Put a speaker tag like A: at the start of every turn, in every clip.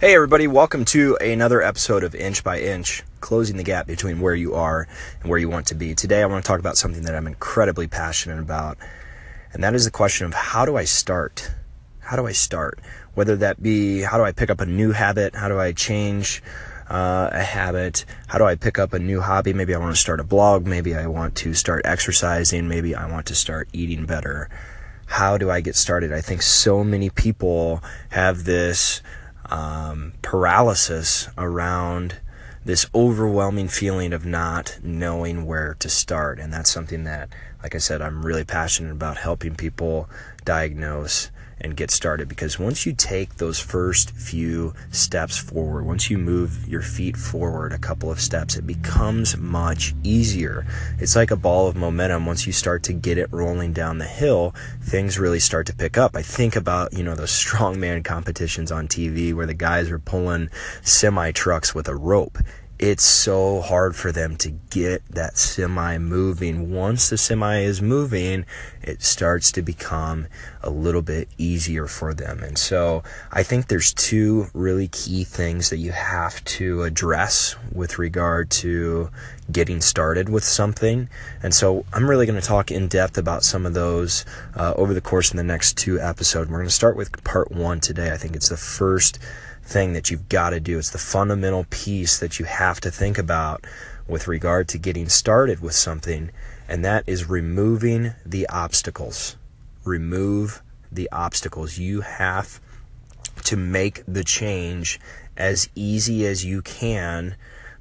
A: Hey, everybody, welcome to another episode of Inch by Inch, closing the gap between where you are and where you want to be. Today, I want to talk about something that I'm incredibly passionate about, and that is the question of how do I start? How do I start? Whether that be how do I pick up a new habit? How do I change uh, a habit? How do I pick up a new hobby? Maybe I want to start a blog. Maybe I want to start exercising. Maybe I want to start eating better. How do I get started? I think so many people have this um, paralysis around this overwhelming feeling of not knowing where to start. And that's something that, like I said, I'm really passionate about helping people diagnose and get started because once you take those first few steps forward, once you move your feet forward a couple of steps, it becomes much easier. It's like a ball of momentum. Once you start to get it rolling down the hill, things really start to pick up. I think about, you know, those strongman competitions on TV where the guys are pulling semi trucks with a rope it's so hard for them to get that semi moving. Once the semi is moving, it starts to become a little bit easier for them. And so I think there's two really key things that you have to address with regard to getting started with something. And so I'm really going to talk in depth about some of those uh, over the course of the next two episodes. We're going to start with part one today. I think it's the first thing that you've got to do. It's the fundamental piece that you have to think about with regard to getting started with something, and that is removing the obstacles. Remove the obstacles. You have to make the change as easy as you can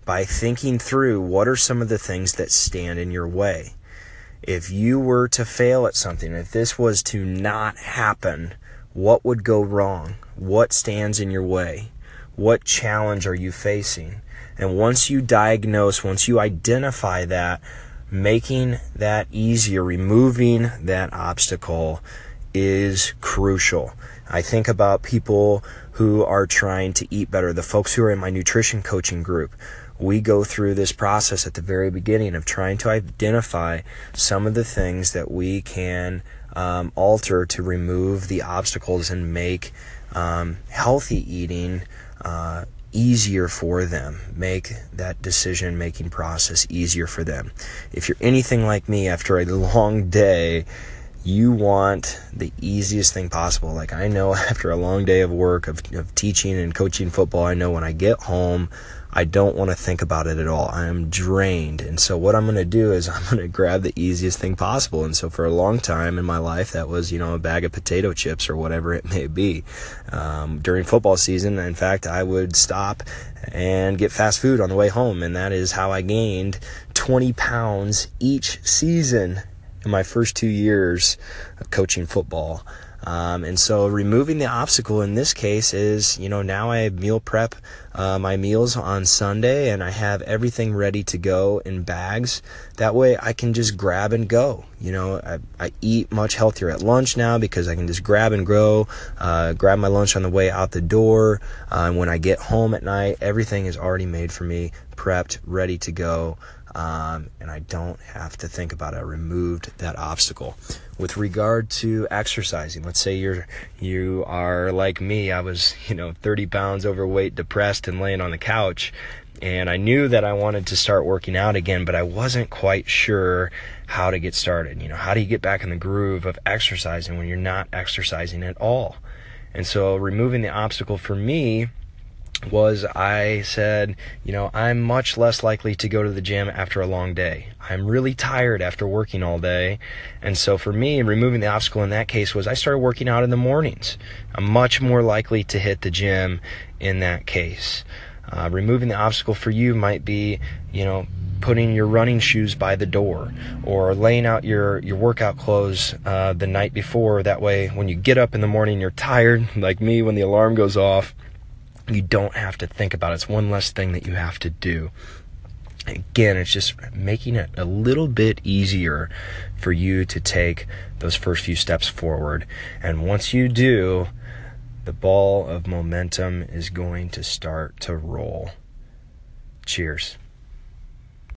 A: by thinking through what are some of the things that stand in your way. If you were to fail at something, if this was to not happen, what would go wrong? What stands in your way? What challenge are you facing? And once you diagnose, once you identify that, making that easier, removing that obstacle is crucial. I think about people who are trying to eat better, the folks who are in my nutrition coaching group. We go through this process at the very beginning of trying to identify some of the things that we can um, alter to remove the obstacles and make um, healthy eating uh, easier for them, make that decision making process easier for them. If you're anything like me after a long day, you want the easiest thing possible. Like I know after a long day of work, of, of teaching and coaching football, I know when I get home, I don't want to think about it at all. I am drained. And so what I'm going to do is I'm going to grab the easiest thing possible. And so for a long time in my life, that was, you know, a bag of potato chips or whatever it may be. Um, during football season, in fact, I would stop and get fast food on the way home. And that is how I gained 20 pounds each season in my first two years of coaching football. Um, and so removing the obstacle in this case is, you know, now I meal prep uh, my meals on Sunday and I have everything ready to go in bags. That way I can just grab and go. You know, I, I eat much healthier at lunch now because I can just grab and go, uh, grab my lunch on the way out the door. Uh, and when I get home at night, everything is already made for me, prepped, ready to go um, and I don't have to think about it. I removed that obstacle. With regard to exercising, let's say you're you are like me. I was you know 30 pounds overweight, depressed, and laying on the couch, and I knew that I wanted to start working out again, but I wasn't quite sure how to get started. You know, how do you get back in the groove of exercising when you're not exercising at all? And so, removing the obstacle for me was I said, you know, I'm much less likely to go to the gym after a long day. I'm really tired after working all day. And so for me, removing the obstacle in that case was I started working out in the mornings. I'm much more likely to hit the gym in that case. Uh, removing the obstacle for you might be, you know, putting your running shoes by the door or laying out your, your workout clothes uh, the night before. That way, when you get up in the morning, you're tired, like me when the alarm goes off you don't have to think about it. It's one less thing that you have to do. Again, it's just making it a little bit easier for you to take those first few steps forward. And once you do, the ball of momentum is going to start to roll. Cheers.